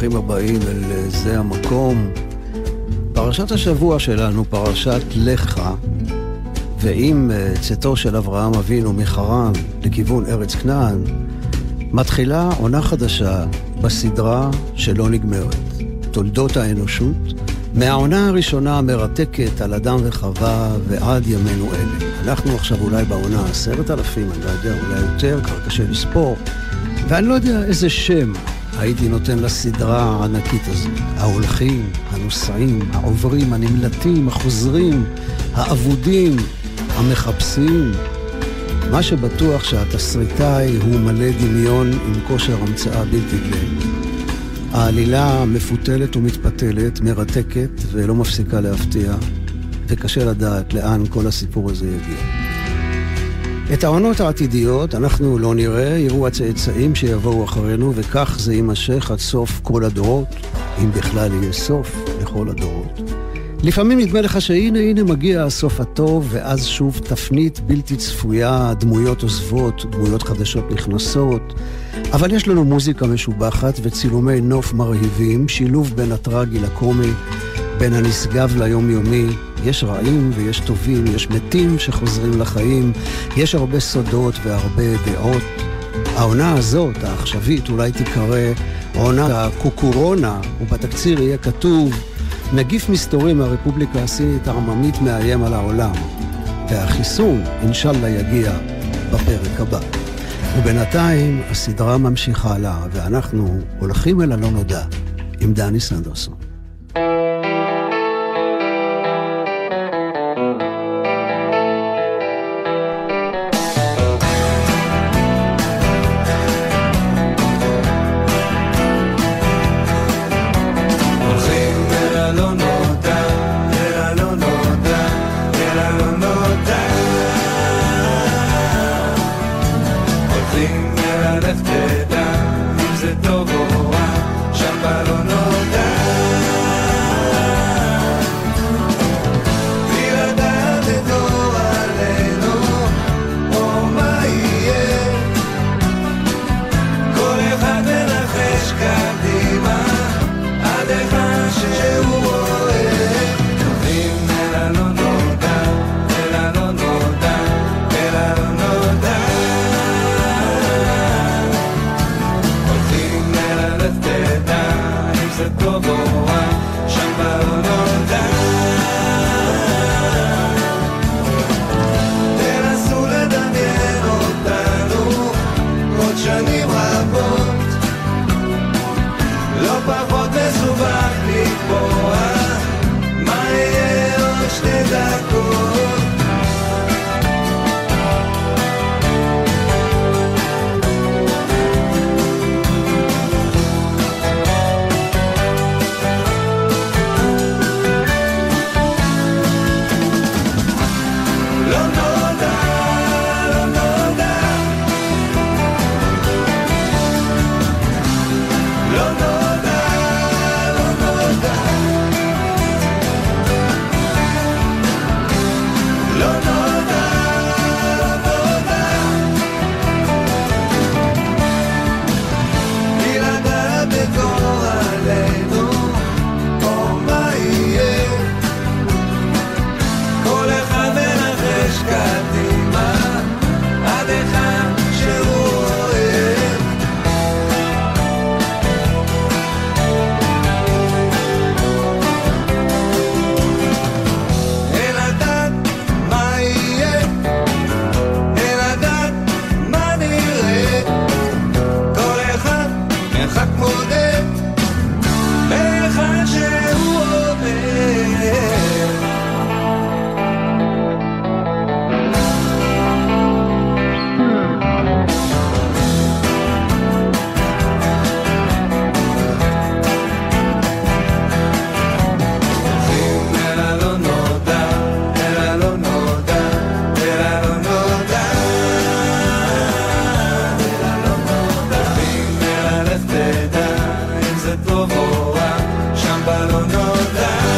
ברוכים הבאים אל זה המקום. פרשת השבוע שלנו, פרשת לך, ועם אה, צאתו של אברהם אבינו מחרן לכיוון ארץ כנען, מתחילה עונה חדשה בסדרה שלא נגמרת, תולדות האנושות, מהעונה הראשונה המרתקת על אדם וחווה ועד ימינו אלה. אנחנו עכשיו אולי בעונה עשרת אלפים, אני לא יודע, אולי יותר, כבר קשה לספור, ואני לא יודע איזה שם הייתי נותן לסדרה הענקית הזאת. ההולכים, הנוסעים, העוברים, הנמלטים, החוזרים, האבודים, המחפשים. מה שבטוח שהתסריטאי הוא מלא דמיון עם כושר המצאה בלתי גלם. העלילה מפותלת ומתפתלת, מרתקת ולא מפסיקה להפתיע, וקשה לדעת לאן כל הסיפור הזה יגיע. את העונות העתידיות אנחנו לא נראה, יראו הצאצאים שיבואו אחרינו, וכך זה יימשך עד סוף כל הדורות, אם בכלל יהיה סוף לכל הדורות. לפעמים נדמה לך שהנה הנה מגיע הסוף הטוב, ואז שוב תפנית בלתי צפויה, דמויות עוזבות, דמויות חדשות נכנסות. אבל יש לנו מוזיקה משובחת וצילומי נוף מרהיבים, שילוב בין הטרגי לקומי, בין הנשגב ליומיומי. יש רעים ויש טובים, יש מתים שחוזרים לחיים, יש הרבה סודות והרבה דעות. העונה הזאת, העכשווית, אולי תיקרא עונת הקוקורונה, ובתקציר יהיה כתוב נגיף מסתורי מהרפובליקה הסינית העממית מאיים על העולם, והחיסון, אינשאללה, יגיע בפרק הבא. ובינתיים הסדרה ממשיכה לה, ואנחנו הולכים אל הלא נודע עם דני סנדרסון. That.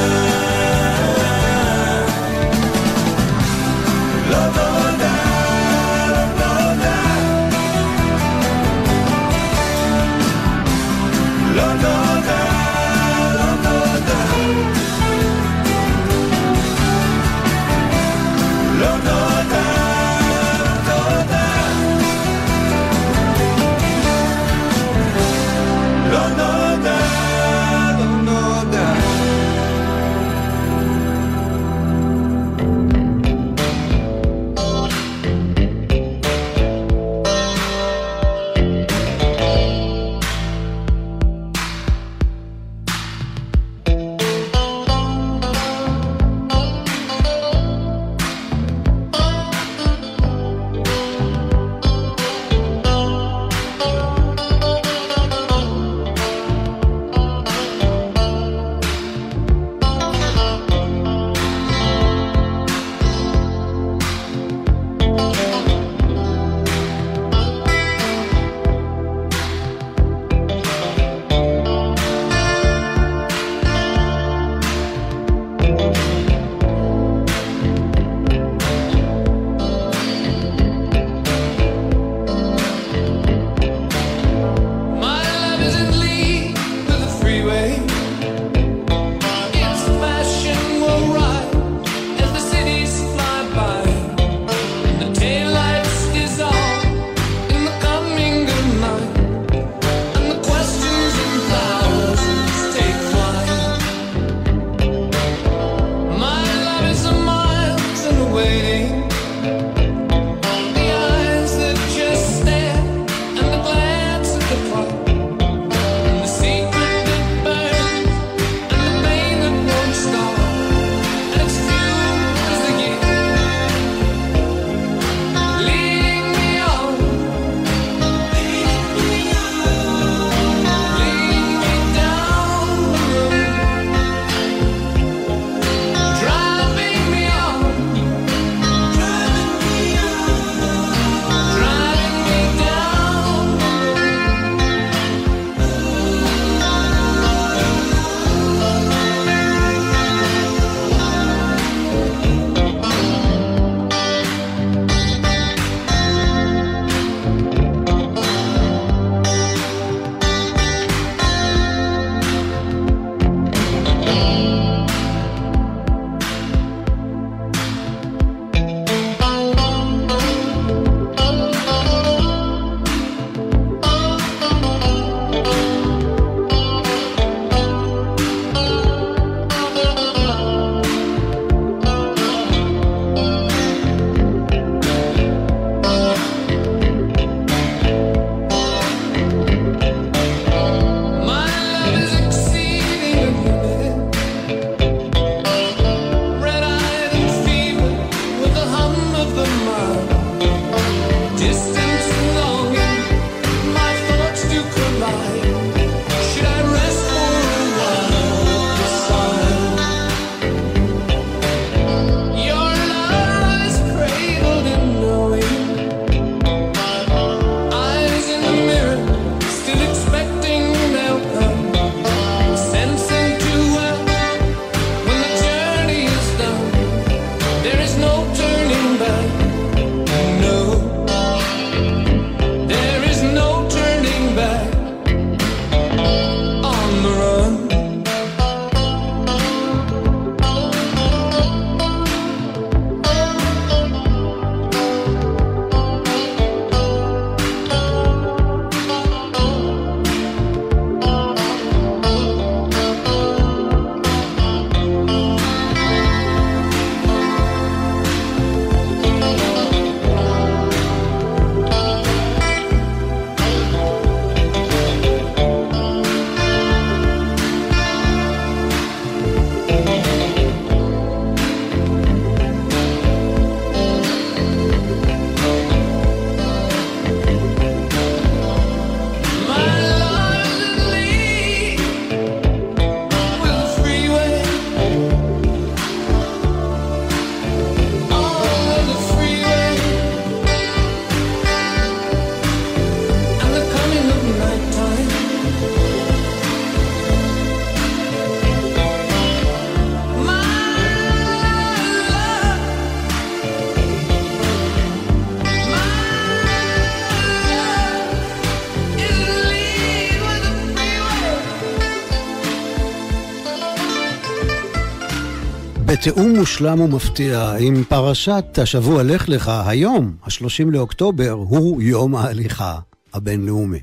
בתיאום מושלם ומפתיע עם פרשת השבוע לך לך, היום, ה-30 לאוקטובר, הוא יום ההליכה הבינלאומי.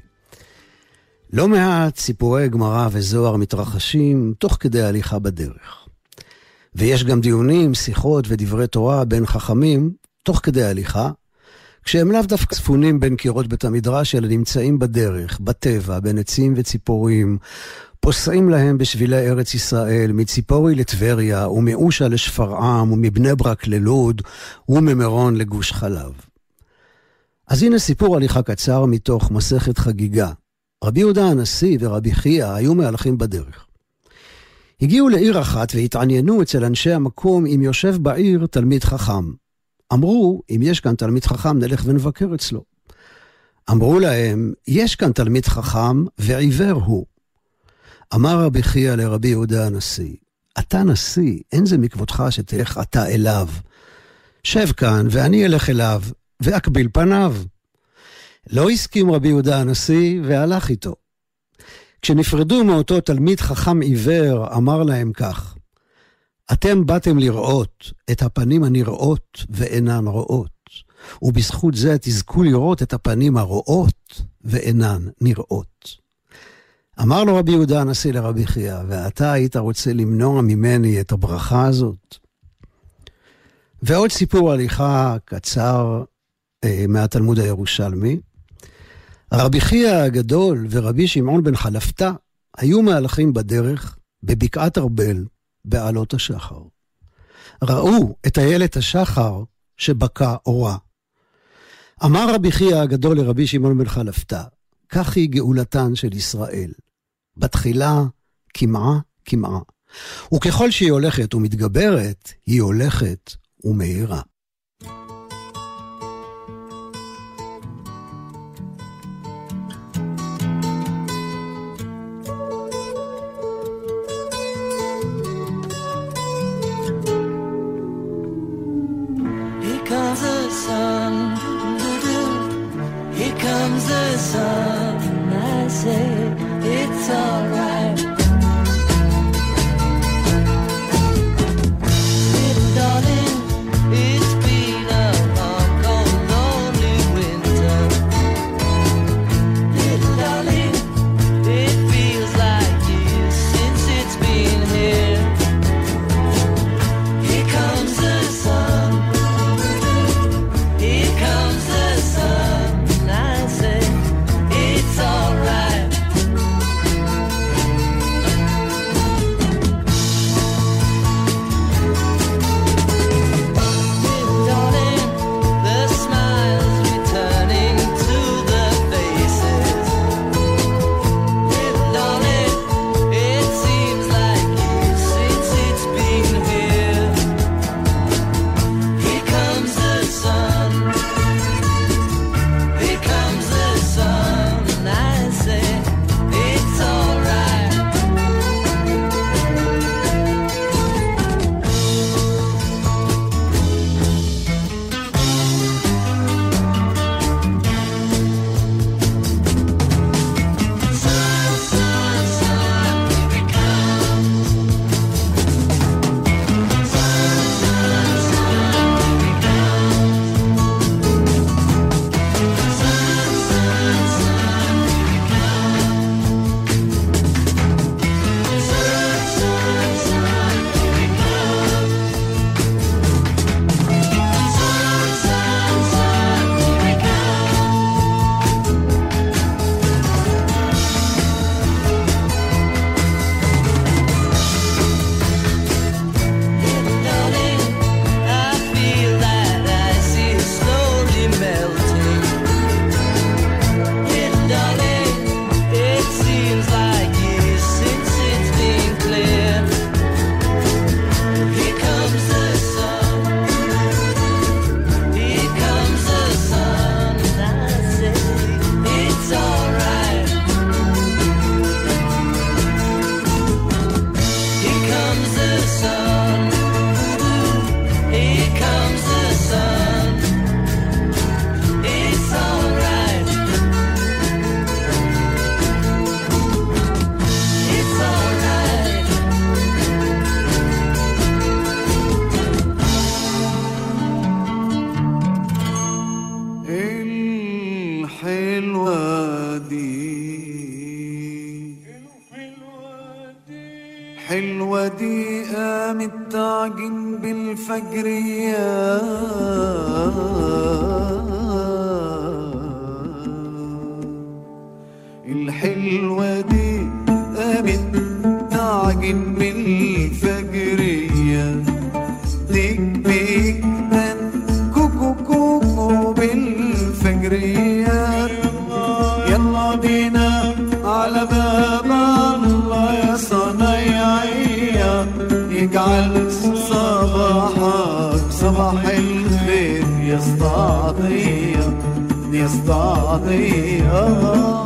לא מעט סיפורי גמרא וזוהר מתרחשים תוך כדי הליכה בדרך. ויש גם דיונים, שיחות ודברי תורה בין חכמים תוך כדי הליכה, כשהם לאו דווקא צפונים בין קירות בית המדרש, אלא נמצאים בדרך, בטבע, בין עצים וציפורים, פוסעים להם בשבילי ארץ ישראל, מציפורי לטבריה, ומאושה לשפרעם, ומבני ברק ללוד, וממירון לגוש חלב. אז הנה סיפור הליכה קצר מתוך מסכת חגיגה. רבי יהודה הנשיא ורבי חייא היו מהלכים בדרך. הגיעו לעיר אחת והתעניינו אצל אנשי המקום אם יושב בעיר תלמיד חכם. אמרו, אם יש כאן תלמיד חכם, נלך ונבקר אצלו. אמרו להם, יש כאן תלמיד חכם ועיוור הוא. אמר רבי חייא לרבי יהודה הנשיא, אתה נשיא, אין זה מכבודך שתלך אתה אליו. שב כאן, ואני אלך אליו, ואקביל פניו. לא הסכים רבי יהודה הנשיא, והלך איתו. כשנפרדו מאותו תלמיד חכם עיוור, אמר להם כך: אתם באתם לראות את הפנים הנראות ואינן רואות, ובזכות זה תזכו לראות את הפנים הרואות ואינן נראות. אמר לו רבי יהודה הנשיא לרבי חייא, ואתה היית רוצה למנוע ממני את הברכה הזאת? ועוד סיפור הליכה קצר אה, מהתלמוד הירושלמי. רבי חייא הגדול ורבי שמעון בן חלפתא היו מהלכים בדרך בבקעת ארבל בעלות השחר. ראו את איילת השחר שבקע אורה. אמר רבי חייא הגדול לרבי שמעון בן חלפתא, כך היא גאולתן של ישראל. בתחילה קמעה קמעה. וככל שהיא הולכת ומתגברת, היא הולכת ומאירה. Oh.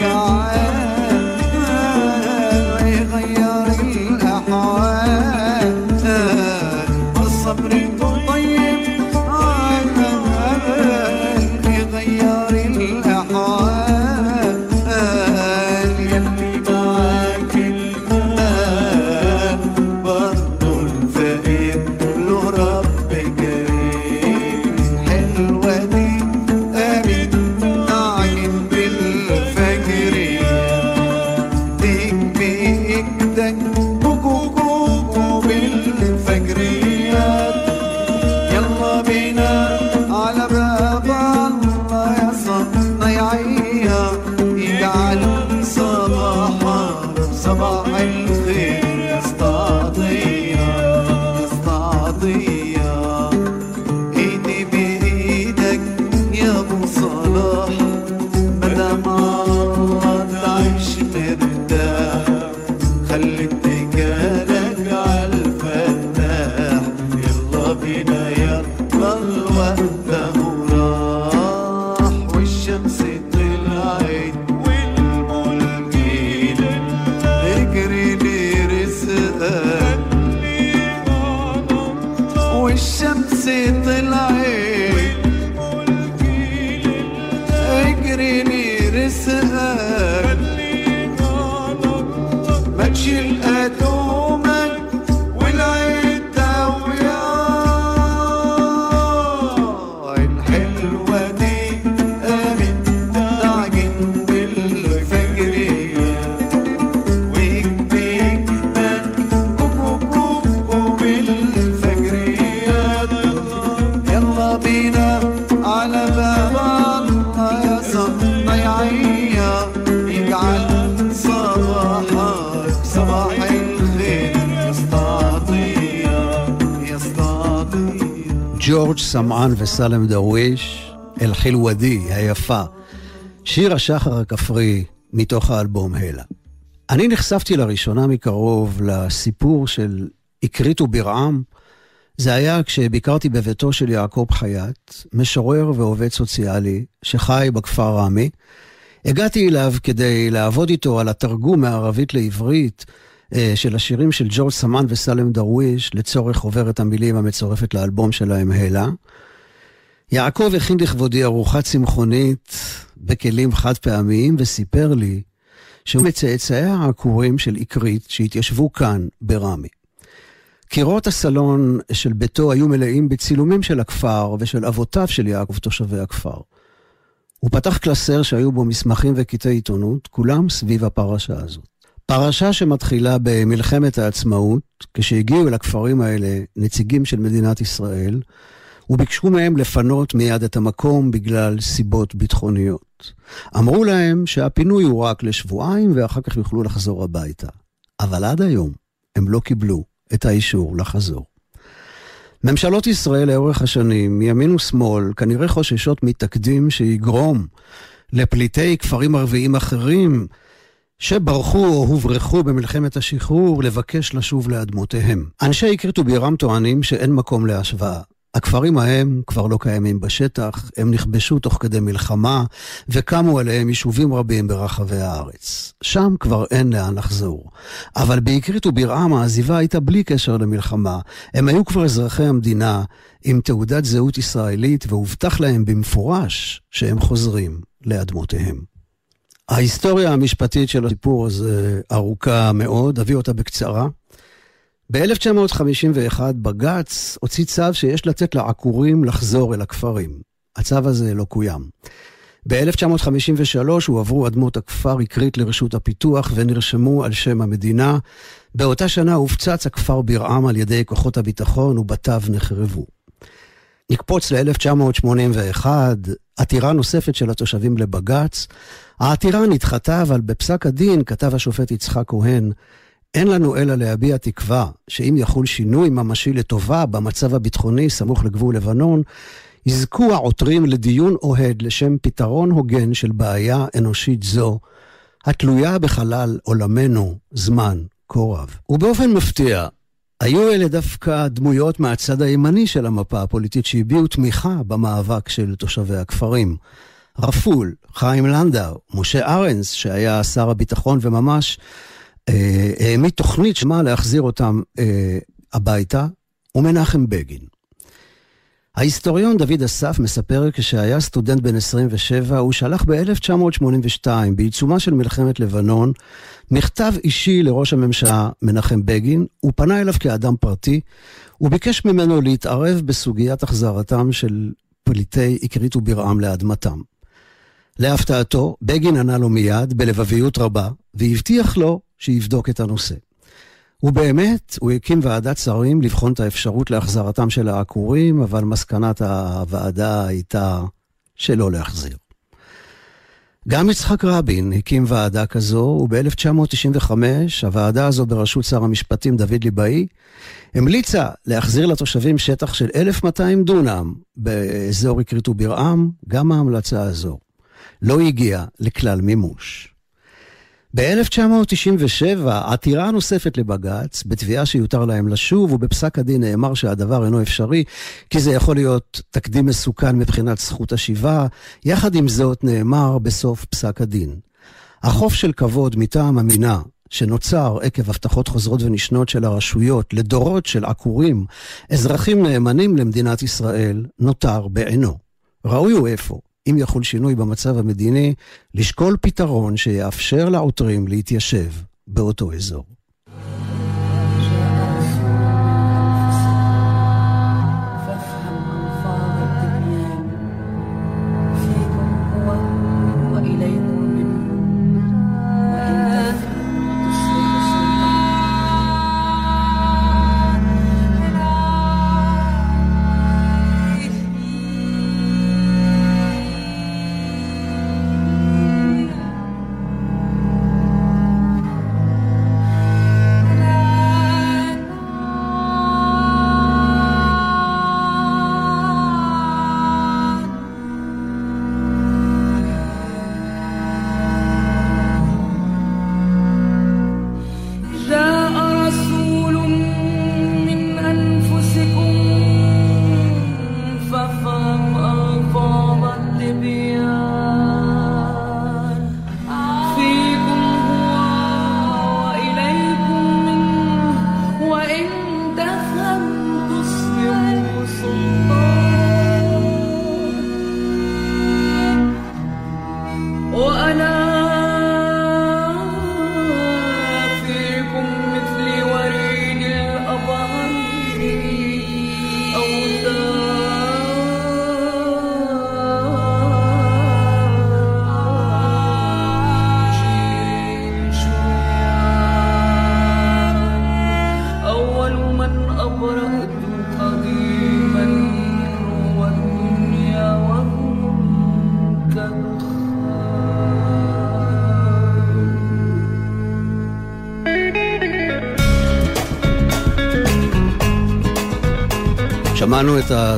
God. ג'ורג' סמען וסלם דרוויש, אל-חילוודי היפה, שיר השחר הכפרי מתוך האלבום הלה. אני נחשפתי לראשונה מקרוב לסיפור של אקרית וברעם. זה היה כשביקרתי בביתו של יעקב חייט, משורר ועובד סוציאלי שחי בכפר ראמה. הגעתי אליו כדי לעבוד איתו על התרגום מערבית לעברית של השירים של ג'ורג' סמן וסלם דרוויש לצורך חוברת המילים המצורפת לאלבום שלהם הלה. יעקב הכין לכבודי ארוחה צמחונית בכלים חד פעמיים וסיפר לי שהוא מצאצאי העקורים של אקרית שהתיישבו כאן, בראמה. קירות הסלון של ביתו היו מלאים בצילומים של הכפר ושל אבותיו של יעקב תושבי הכפר. הוא פתח קלסר שהיו בו מסמכים וקטעי עיתונות, כולם סביב הפרשה הזאת. פרשה שמתחילה במלחמת העצמאות, כשהגיעו אל הכפרים האלה נציגים של מדינת ישראל, וביקשו מהם לפנות מיד את המקום בגלל סיבות ביטחוניות. אמרו להם שהפינוי הוא רק לשבועיים ואחר כך יוכלו לחזור הביתה. אבל עד היום הם לא קיבלו את האישור לחזור. ממשלות ישראל לאורך השנים, מימין ושמאל, כנראה חוששות מתקדים שיגרום לפליטי כפרים ערביים אחרים שברחו או הוברחו במלחמת השחרור לבקש לשוב לאדמותיהם. אנשי אקרית ובירם טוענים שאין מקום להשוואה. הכפרים ההם כבר לא קיימים בשטח, הם נכבשו תוך כדי מלחמה, וקמו עליהם יישובים רבים ברחבי הארץ. שם כבר אין לאן לחזור. אבל באקרית ובירעם העזיבה הייתה בלי קשר למלחמה. הם היו כבר אזרחי המדינה עם תעודת זהות ישראלית, והובטח להם במפורש שהם חוזרים לאדמותיהם. ההיסטוריה המשפטית של הסיפור הזה ארוכה מאוד, אביא אותה בקצרה. ב-1951 בג"ץ הוציא צו שיש לתת לעקורים לחזור אל הכפרים. הצו הזה לא קוים. ב-1953 הועברו אדמות הכפר אקרית לרשות הפיתוח ונרשמו על שם המדינה. באותה שנה הופצץ הכפר בירעם על ידי כוחות הביטחון ובתיו נחרבו. נקפוץ ל-1981, עתירה נוספת של התושבים לבג"ץ. העתירה נדחתה, אבל בפסק הדין כתב השופט יצחק כהן, אין לנו אלא להביע תקווה שאם יחול שינוי ממשי לטובה במצב הביטחוני סמוך לגבול לבנון, יזכו העותרים לדיון אוהד לשם פתרון הוגן של בעיה אנושית זו, התלויה בחלל עולמנו זמן כה רב. ובאופן מפתיע, היו אלה דווקא דמויות מהצד הימני של המפה הפוליטית שהביעו תמיכה במאבק של תושבי הכפרים. רפול, חיים לנדאו, משה ארנס, שהיה שר הביטחון וממש אה, העמיד תוכנית שמה להחזיר אותם אה, הביתה, ומנחם בגין. ההיסטוריון דוד אסף מספר כשהיה סטודנט בן 27, הוא שלח ב-1982, בעיצומה של מלחמת לבנון, מכתב אישי לראש הממשלה מנחם בגין, הוא פנה אליו כאדם פרטי, הוא ביקש ממנו להתערב בסוגיית החזרתם של פליטי אקרית ובירעם לאדמתם. להפתעתו, בגין ענה לו מיד, בלבביות רבה, והבטיח לו שיבדוק את הנושא. ובאמת, הוא הקים ועדת שרים לבחון את האפשרות להחזרתם של העקורים, אבל מסקנת הוועדה הייתה שלא להחזיר. גם יצחק רבין הקים ועדה כזו, וב-1995 הוועדה הזו בראשות שר המשפטים דוד ליבאי המליצה להחזיר לתושבים שטח של 1,200 דונם באזור אקרית ובירעם, גם ההמלצה הזו לא הגיעה לכלל מימוש. ב-1997 עתירה נוספת לבג"ץ בתביעה שיותר להם לשוב ובפסק הדין נאמר שהדבר אינו אפשרי כי זה יכול להיות תקדים מסוכן מבחינת זכות השיבה. יחד עם זאת נאמר בסוף פסק הדין. החוף של כבוד מטעם המינה שנוצר עקב הבטחות חוזרות ונשנות של הרשויות לדורות של עקורים, אזרחים נאמנים למדינת ישראל, נותר בעינו. ראוי הוא אפוא אם יחול שינוי במצב המדיני, לשקול פתרון שיאפשר לעותרים להתיישב באותו אזור.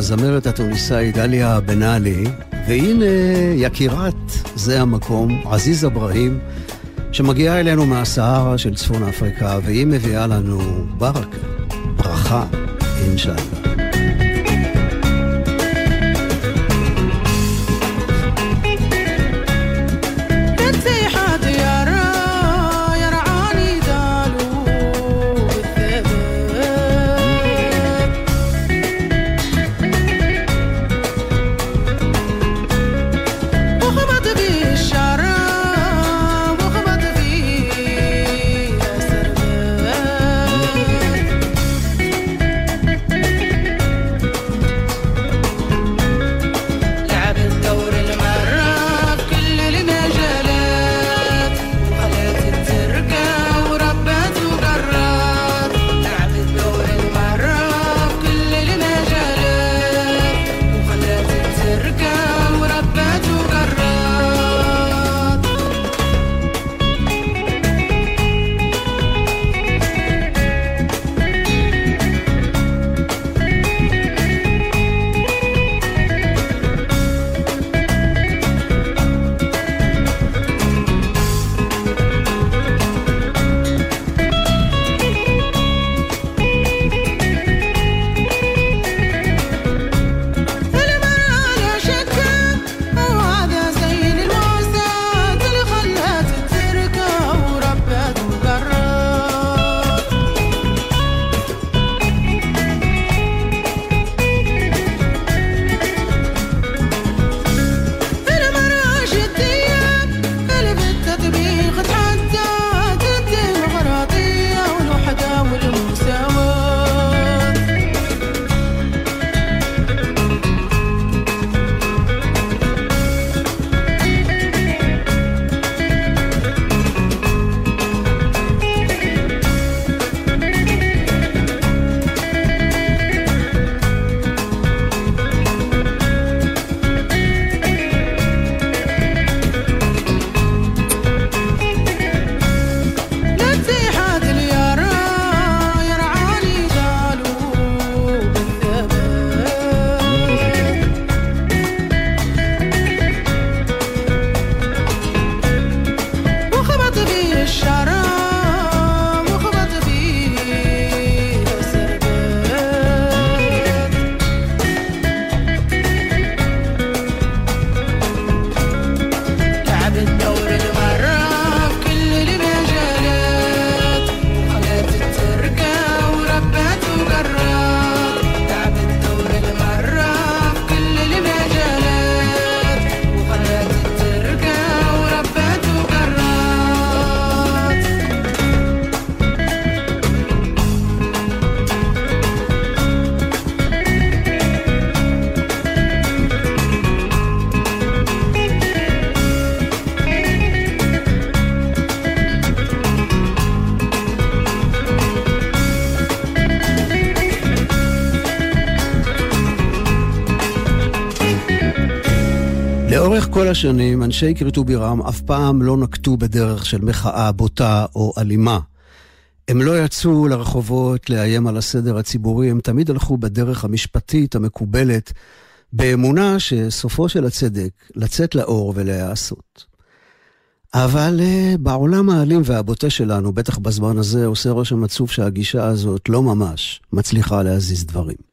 הזמרת התוניסאית דליה בן עלי, והנה יקירת זה המקום, עזיז אברהים, שמגיעה אלינו מהסהרה של צפון אפריקה, והיא מביאה לנו ברכה, ברכה, אינשאללה. השנים, אנשי כריתו בירם אף פעם לא נקטו בדרך של מחאה בוטה או אלימה. הם לא יצאו לרחובות לאיים על הסדר הציבורי, הם תמיד הלכו בדרך המשפטית המקובלת, באמונה שסופו של הצדק לצאת לאור ולהיעשות. אבל uh, בעולם האלים והבוטה שלנו, בטח בזמן הזה, עושה רושם עצוב שהגישה הזאת לא ממש מצליחה להזיז דברים.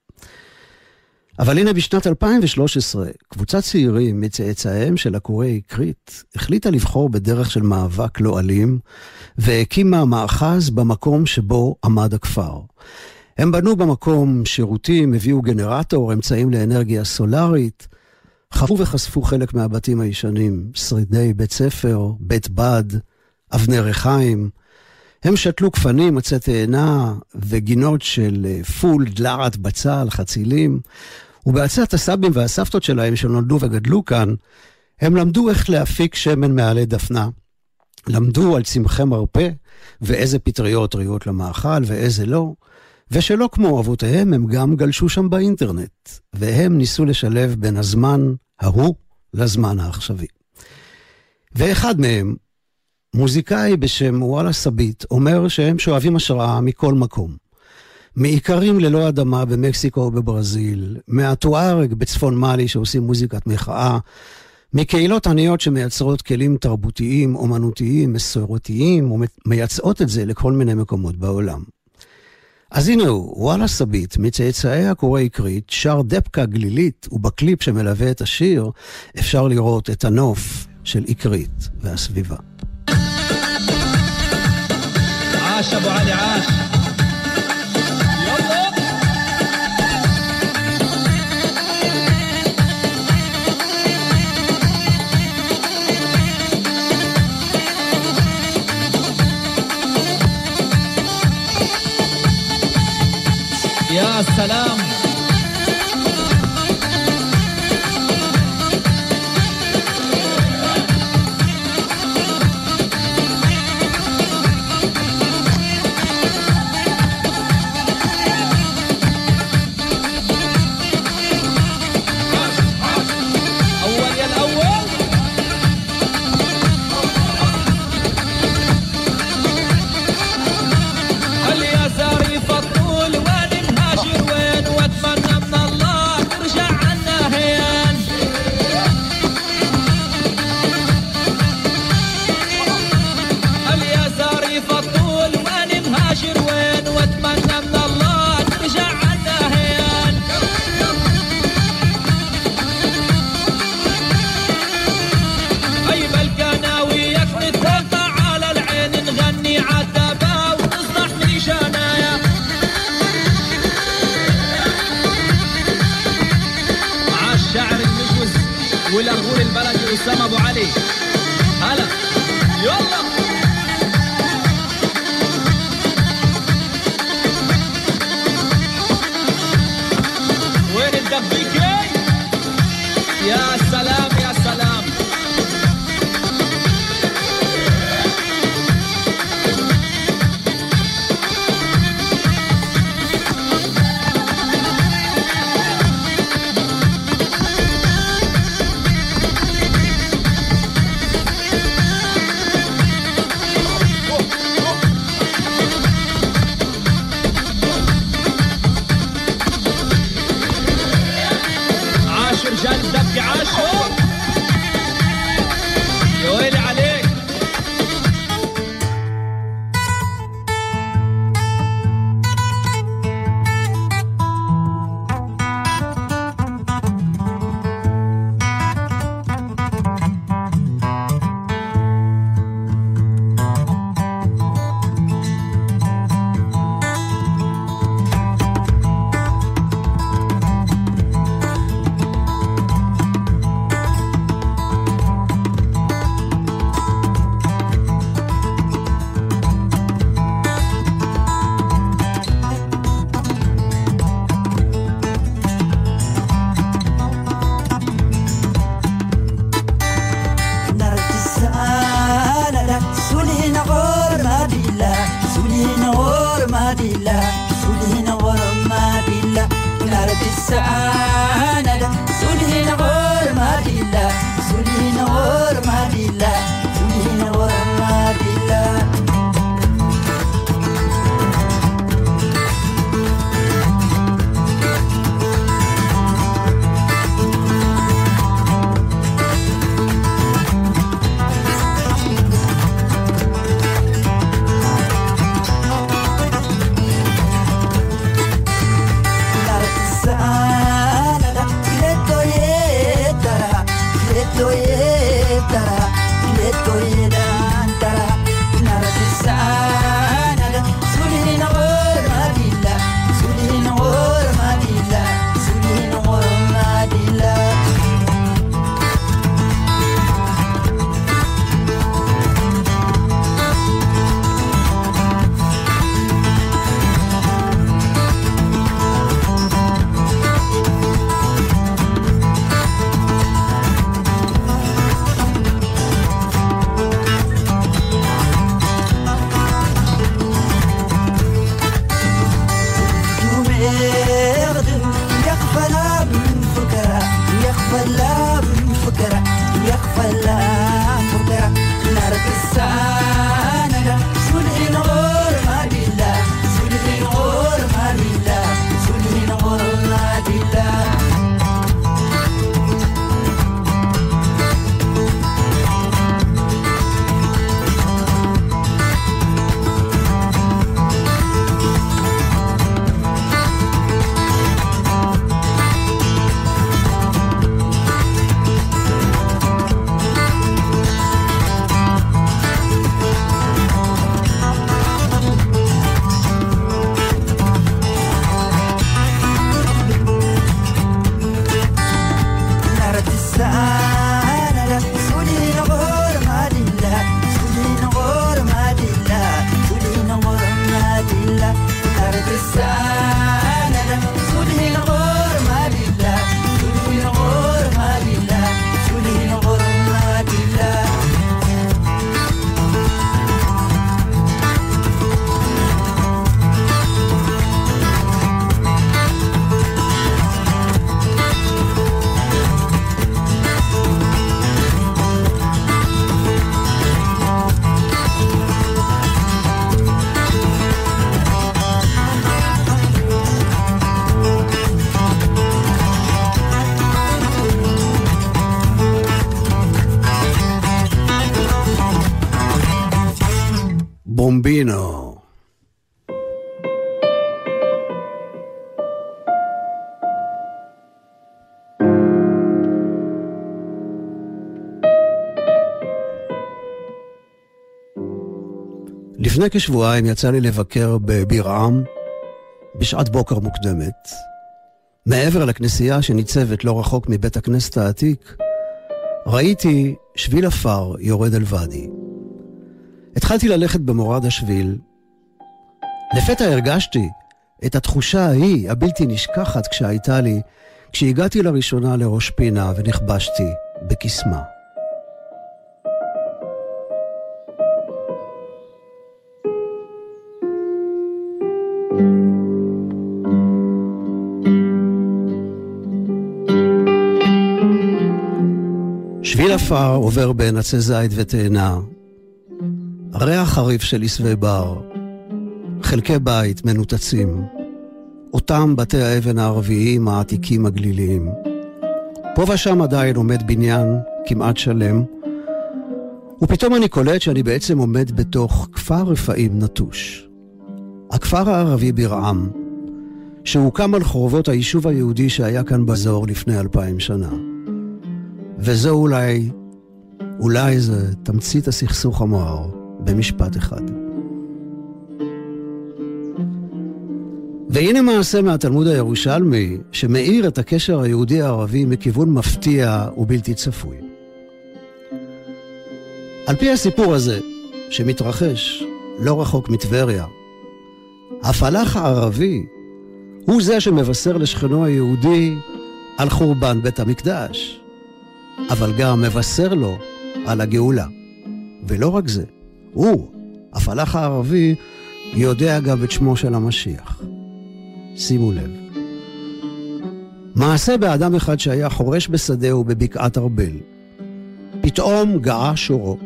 אבל הנה בשנת 2013, קבוצת צעירים מצאצאיהם של עקורי כרית החליטה לבחור בדרך של מאבק לא אלים, והקימה מאחז במקום שבו עמד הכפר. הם בנו במקום שירותים, הביאו גנרטור, אמצעים לאנרגיה סולארית, חפו וחשפו חלק מהבתים הישנים, שרידי בית ספר, בית בד, אבני ריחיים. הם שתלו גפנים, עצי תאנה וגינות של אה, פול, דלעת, בצל, חצילים. ובעצת הסבים והסבתות שלהם שנולדו וגדלו כאן, הם למדו איך להפיק שמן מעלי דפנה. למדו על צמחי מרפא ואיזה פטריות ראויות למאכל ואיזה לא, ושלא כמו אבותיהם, הם גם גלשו שם באינטרנט, והם ניסו לשלב בין הזמן ההוא לזמן העכשווי. ואחד מהם, מוזיקאי בשם וואלה סביט, אומר שהם שואבים השראה מכל מקום. מאיכרים ללא אדמה במקסיקו ובברזיל, מהטוארג בצפון מאלי שעושים מוזיקת מחאה, מקהילות עניות שמייצרות כלים תרבותיים, אומנותיים, מסורתיים, ומייצאות את זה לכל מיני מקומות בעולם. אז הנה הוא, וואלה סביט, מצאצאי הקורא עקרית, שר דפקה גלילית, ובקליפ שמלווה את השיר אפשר לראות את הנוף של עקרית והסביבה. עאש אבו עלי يا سلام. בומבינו. לפני כשבועיים יצא לי לבקר בבירעם בשעת בוקר מוקדמת. מעבר לכנסייה שניצבת לא רחוק מבית הכנסת העתיק, ראיתי שביל עפר יורד אל ואדי. התחלתי ללכת במורד השביל. לפתע הרגשתי את התחושה ההיא, הבלתי נשכחת כשהייתה לי, כשהגעתי לראשונה לראש פינה ונכבשתי בקסמה. שביל עפר עובר בין עצי זית ותאנה, ריח חריף של עשבי בר, חלקי בית מנותצים, אותם בתי האבן הערביים העתיקים הגליליים. פה ושם עדיין עומד בניין כמעט שלם, ופתאום אני קולט שאני בעצם עומד בתוך כפר רפאים נטוש. הכפר הערבי ברעם, שהוקם על חורבות היישוב היהודי שהיה כאן באזור לפני אלפיים שנה. וזו אולי, אולי זה תמצית הסכסוך המואר במשפט אחד. והנה מעשה מהתלמוד הירושלמי שמאיר את הקשר היהודי-ערבי מכיוון מפתיע ובלתי צפוי. על פי הסיפור הזה, שמתרחש לא רחוק מטבריה, הפלאח הערבי הוא זה שמבשר לשכנו היהודי על חורבן בית המקדש, אבל גם מבשר לו על הגאולה. ולא רק זה, הוא, הפלאח הערבי, יודע גם את שמו של המשיח. שימו לב. מעשה באדם אחד שהיה חורש בשדהו בבקעת ארבל. פתאום גאה שורו.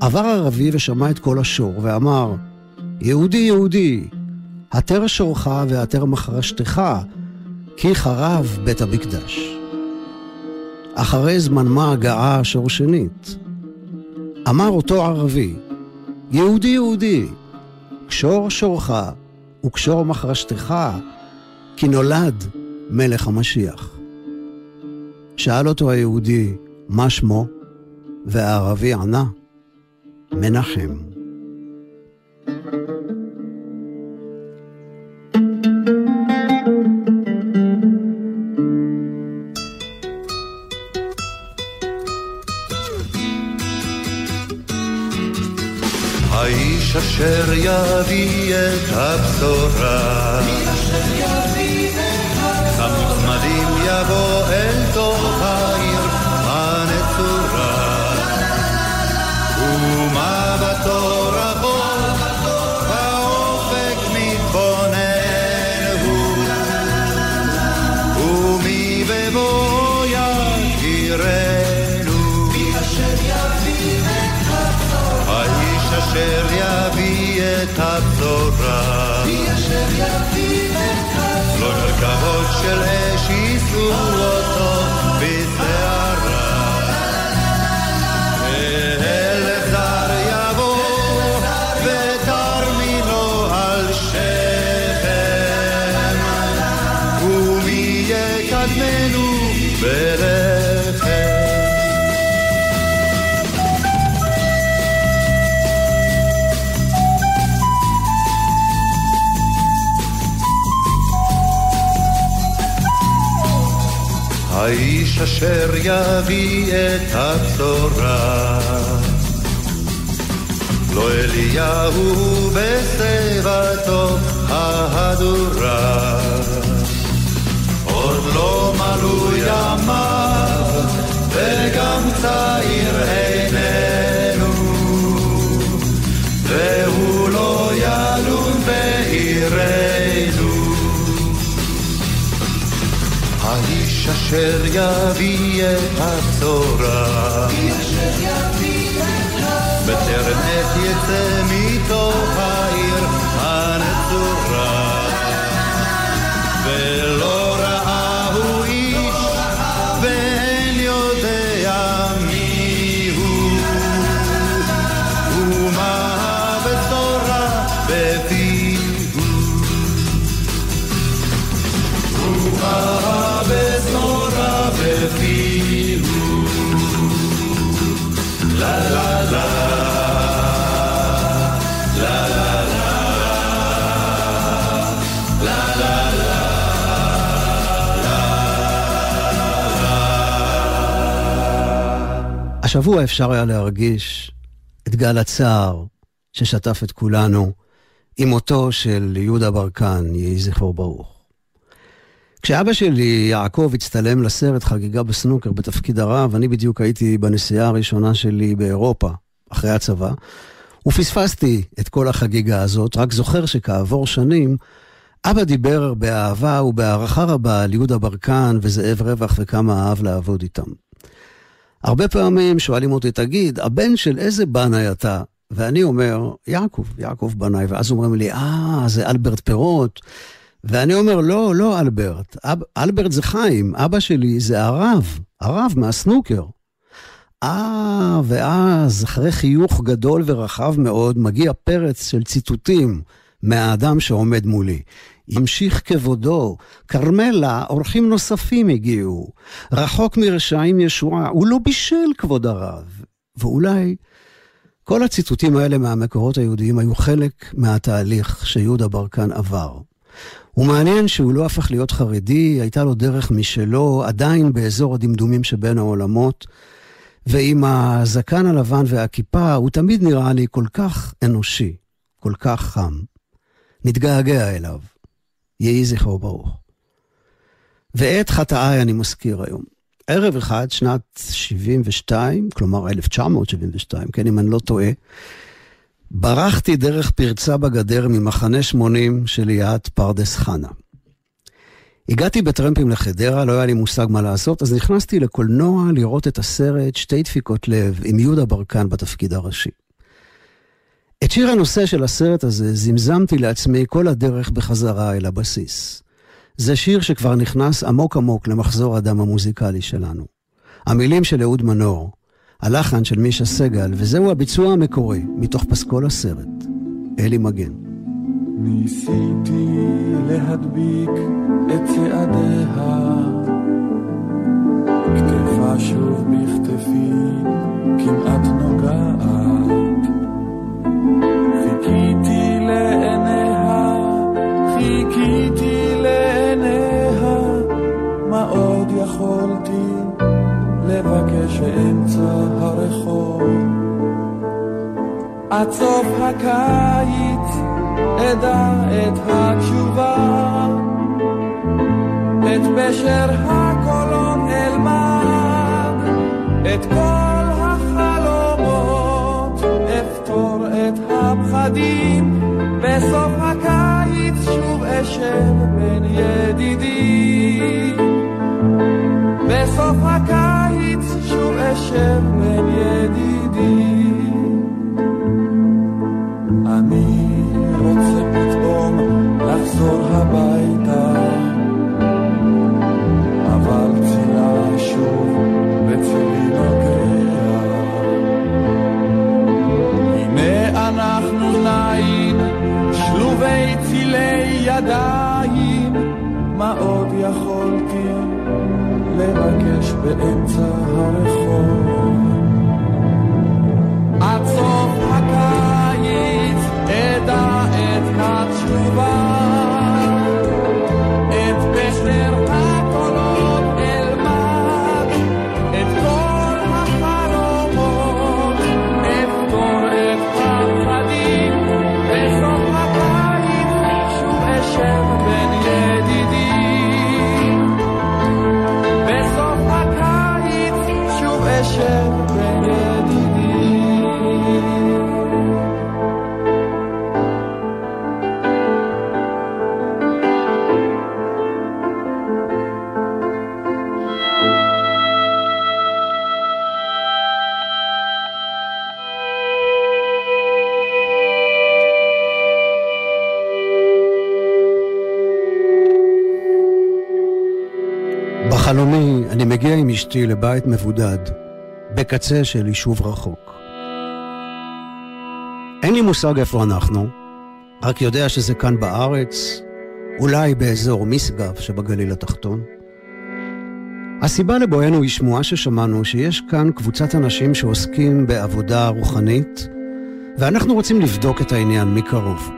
עבר ערבי ושמע את קול השור ואמר, יהודי, יהודי, התר שורך והתר מחרשתך, כי חרב בית המקדש. אחרי זמן מה גאה השור שנית. אמר אותו ערבי, יהודי, יהודי, קשור שורך וקשור מחרשתך, כי נולד מלך המשיח. שאל אותו היהודי, מה שמו? והערבי ענה, מנחם. אשר יביא את הבשורה. את הבשורה. לא מרכבות של אש יישאו האיש אשר יביא את הבשורה. לא אליהו בשיבתו ההדורה. עוד לא מלאו ימיו וגם צעיר איננו. והוא לא ילון בעירנו. אשר יביא את הבשורה. בטרם עת יצא מתוך השבוע אפשר היה להרגיש את גל הצער ששטף את כולנו עם מותו של יהודה ברקן, יהי זכרו ברוך. כשאבא שלי, יעקב, הצטלם לסרט חגיגה בסנוקר בתפקיד הרב, אני בדיוק הייתי בנסיעה הראשונה שלי באירופה, אחרי הצבא, ופספסתי את כל החגיגה הזאת, רק זוכר שכעבור שנים, אבא דיבר באהבה ובהערכה רבה על יהודה ברקן וזאב רווח וכמה אהב לעבוד איתם. הרבה פעמים שואלים אותי, תגיד, הבן של איזה בנאי אתה? ואני אומר, יעקב, יעקב בנאי, ואז אומרים לי, אה, זה אלברט פירות. ואני אומר, לא, לא אלברט, אב, אלברט זה חיים, אבא שלי זה הרב, הרב מהסנוקר. אה, ואז אחרי חיוך גדול ורחב מאוד, מגיע פרץ של ציטוטים מהאדם שעומד מולי. ימשיך כבודו, כרמלה, אורחים נוספים הגיעו. רחוק מרשעים ישועה, הוא לא בישל כבוד הרב. ואולי כל הציטוטים האלה מהמקורות היהודיים היו חלק מהתהליך שיהודה ברקן עבר. הוא מעניין שהוא לא הפך להיות חרדי, הייתה לו דרך משלו, עדיין באזור הדמדומים שבין העולמות, ועם הזקן הלבן והכיפה, הוא תמיד נראה לי כל כך אנושי, כל כך חם. נתגעגע אליו. יהי זכרו ברוך. ואת חטאיי אני מזכיר היום. ערב אחד, שנת 72, כלומר 1972, כן, אם אני לא טועה, ברחתי דרך פרצה בגדר ממחנה 80 שליד פרדס חנה. הגעתי בטרמפים לחדרה, לא היה לי מושג מה לעשות, אז נכנסתי לקולנוע לראות את הסרט שתי דפיקות לב עם יהודה ברקן בתפקיד הראשי. את שיר הנושא של הסרט הזה זמזמתי לעצמי כל הדרך בחזרה אל הבסיס. זה שיר שכבר נכנס עמוק עמוק למחזור הדם המוזיקלי שלנו. המילים של אהוד מנור, הלחן של מישה סגל, וזהו הביצוע המקורי מתוך פסקול הסרט, אלי מגן. ניסיתי להדביק את צעדיה, כתפה שוב בכתפי, כמעט נוגעת. חיכיתי לעיניה, מה עוד יכולתי לבקש באמצע הרחוב? עד סוף הקיץ אדע את התשובה, את פשר הקולות אלמד, את כל החלומות אפתור את הפחדים, בסוף הקיץ שוב אשב בין ידידים. בסוף הקיץ שוב אשב בין ידידים. אני רוצה פתאום לחזור הביתה, יכולתי לבקש באמצע הרחוב? עד סוף הקיץ אדע את התשובה, אשתי לבית מבודד, בקצה של יישוב רחוק. אין לי מושג איפה אנחנו, רק יודע שזה כאן בארץ, אולי באזור משגב שבגליל התחתון. הסיבה לבואנו היא שמועה ששמענו שיש כאן קבוצת אנשים שעוסקים בעבודה רוחנית, ואנחנו רוצים לבדוק את העניין מקרוב.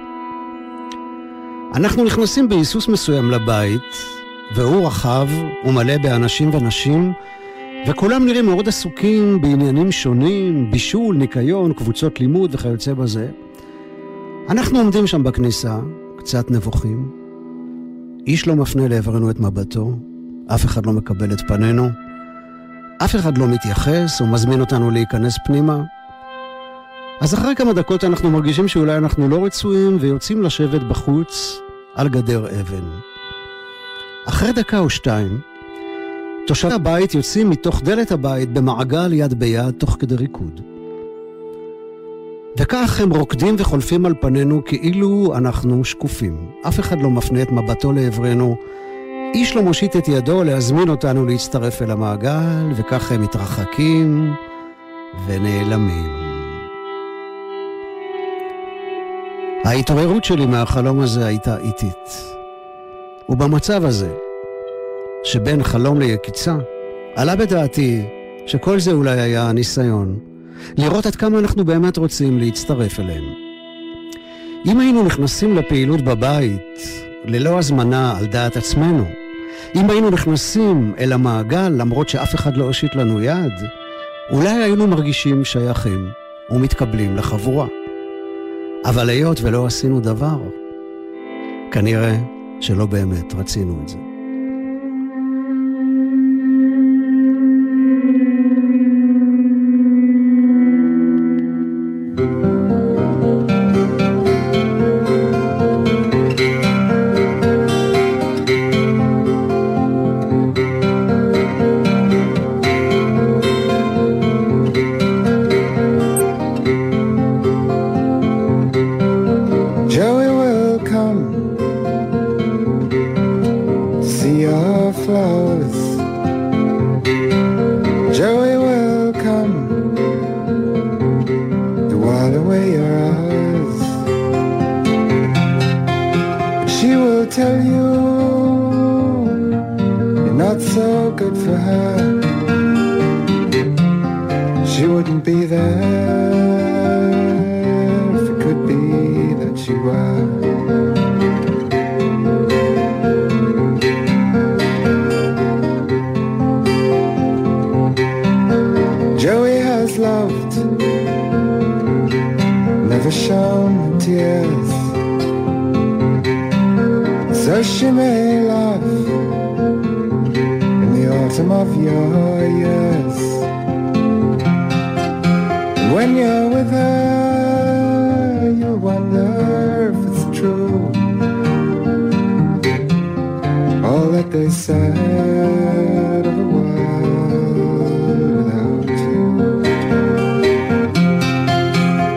אנחנו נכנסים בהיסוס מסוים לבית, והוא רחב ומלא באנשים ונשים, וכולם נראים מאוד עסוקים בעניינים שונים, בישול, ניקיון, קבוצות לימוד וכיוצא בזה. אנחנו עומדים שם בכניסה, קצת נבוכים. איש לא מפנה לעברנו את מבטו, אף אחד לא מקבל את פנינו, אף אחד לא מתייחס או מזמין אותנו להיכנס פנימה. אז אחרי כמה דקות אנחנו מרגישים שאולי אנחנו לא רצויים ויוצאים לשבת בחוץ על גדר אבן. אחרי דקה או שתיים, תושבי הבית יוצאים מתוך דלת הבית במעגל יד ביד תוך כדי ריקוד. וכך הם רוקדים וחולפים על פנינו כאילו אנחנו שקופים. אף אחד לא מפנה את מבטו לעברנו, איש לא מושיט את ידו להזמין אותנו להצטרף אל המעגל, וכך הם מתרחקים ונעלמים. ההתעוררות שלי מהחלום הזה הייתה איטית. ובמצב הזה, שבין חלום ליקיצה, עלה בדעתי שכל זה אולי היה ניסיון לראות עד כמה אנחנו באמת רוצים להצטרף אליהם. אם היינו נכנסים לפעילות בבית ללא הזמנה על דעת עצמנו, אם היינו נכנסים אל המעגל למרות שאף אחד לא הושיט לנו יד, אולי היינו מרגישים שייכים ומתקבלים לחבורה. אבל היות ולא עשינו דבר, כנראה שלא באמת רצינו את זה. See your flowers. Joey will come to while away your hours. She will tell you you're not so good for her. She wouldn't be there May laugh in the autumn of your years. When you're with her, you'll wonder if it's true. All that they said you.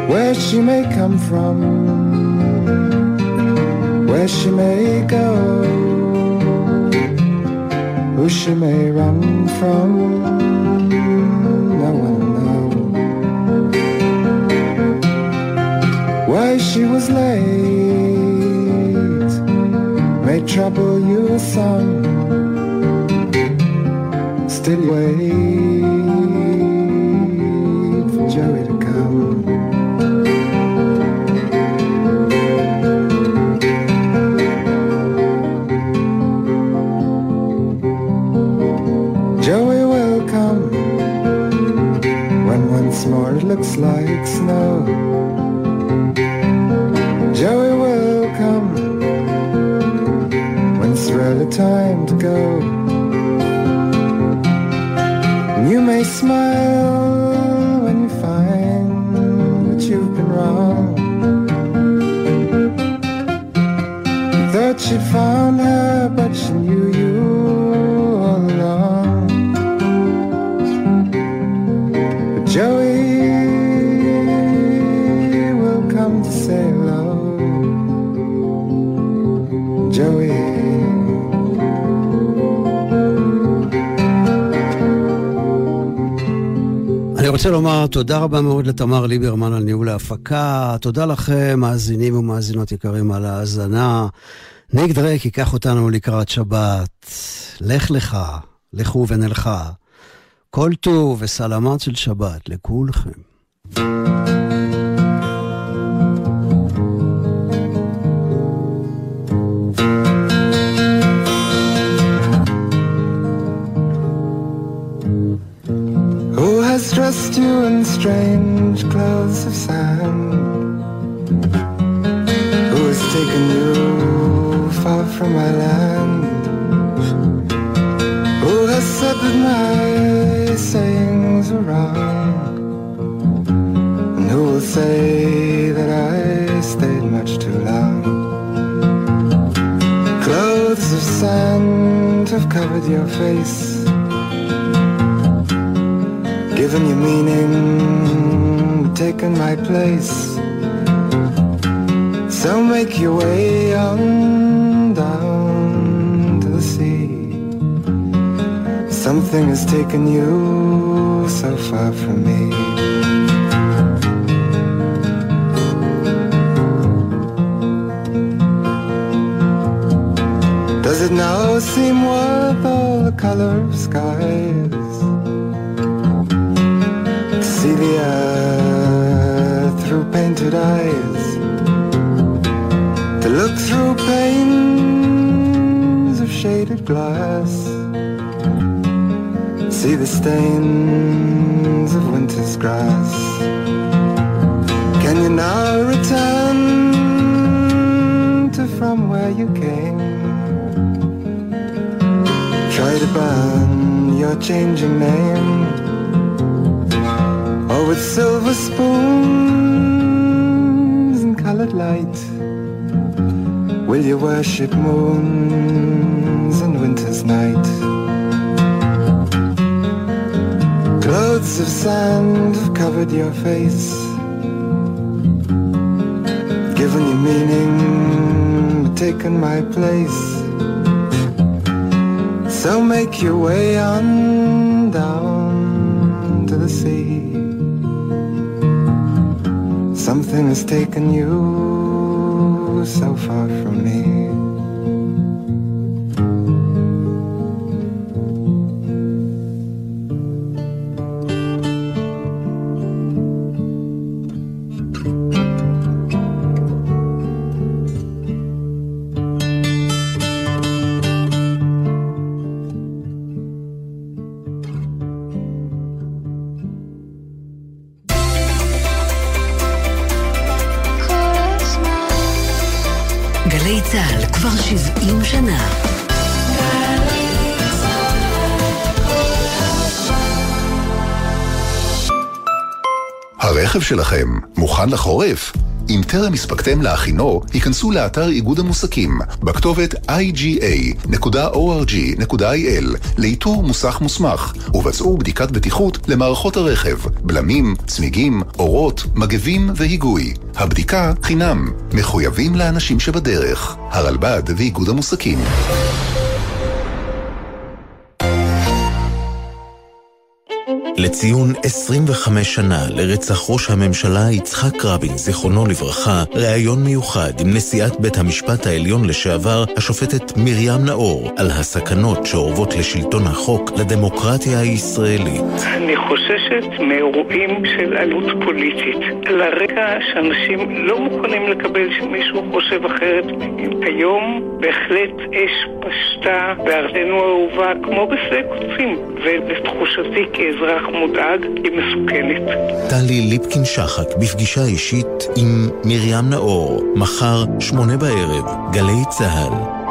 Where she may come from, where she may go, who she may run from, no one knows. Why she was late may trouble you some. Still wait looks like snow. Joey will come when it's really time to go. You may smile רוצה לומר תודה רבה מאוד לתמר ליברמן על ניהול ההפקה, תודה לכם, מאזינים ומאזינות יקרים, על ההאזנה. ניק דרייק ייקח אותנו לקראת שבת. לך לך, לכו ונלכה. כל טוב וסלמת של שבת לכולכם. Who dressed you in strange clothes of sand? Who has taken you far from my land? Who has said that my sayings are wrong? And who will say that I stayed much too long? Clothes of sand have covered your face given you meaning, taken my place. So make your way on down to the sea. Something has taken you so far from me. Does it now seem worth all the color of skies? Earth through painted eyes. To look through panes of shaded glass. See the stains of winter's grass. Can you now return to from where you came? Try to burn your changing name with silver spoons and colored light. Will you worship moons and winter's night? Clothes of sand have covered your face Given you meaning, taken my place. So make your way on down Something has taken you שלכם מוכן לחורף? אם טרם הספקתם להכינו, היכנסו לאתר איגוד המוסקים בכתובת iga.org.il לאיתור מוסך מוסמך ובצעו בדיקת בטיחות למערכות הרכב, בלמים, צמיגים, אורות, מגבים והיגוי. הבדיקה חינם, מחויבים לאנשים שבדרך. הרלב"ד ואיגוד המוסקים. לציון 25 שנה לרצח ראש הממשלה יצחק רבין, זיכרונו לברכה, ראיון מיוחד עם נשיאת בית המשפט העליון לשעבר, השופטת מרים נאור, על הסכנות שאורבות לשלטון החוק לדמוקרטיה הישראלית. אני חוששת מאירועים של עלות פוליטית. לרגע שאנשים לא מוכנים לקבל שמישהו חושב אחרת. היום בהחלט אש פשטה בארצנו האהובה כמו בשדה קוצים, ולתחושתי כאזרח מודאג היא מסוכנת. טלי ליפקין-שחק בפגישה אישית עם מרים נאור, מחר, שמונה בערב, גלי צה"ל.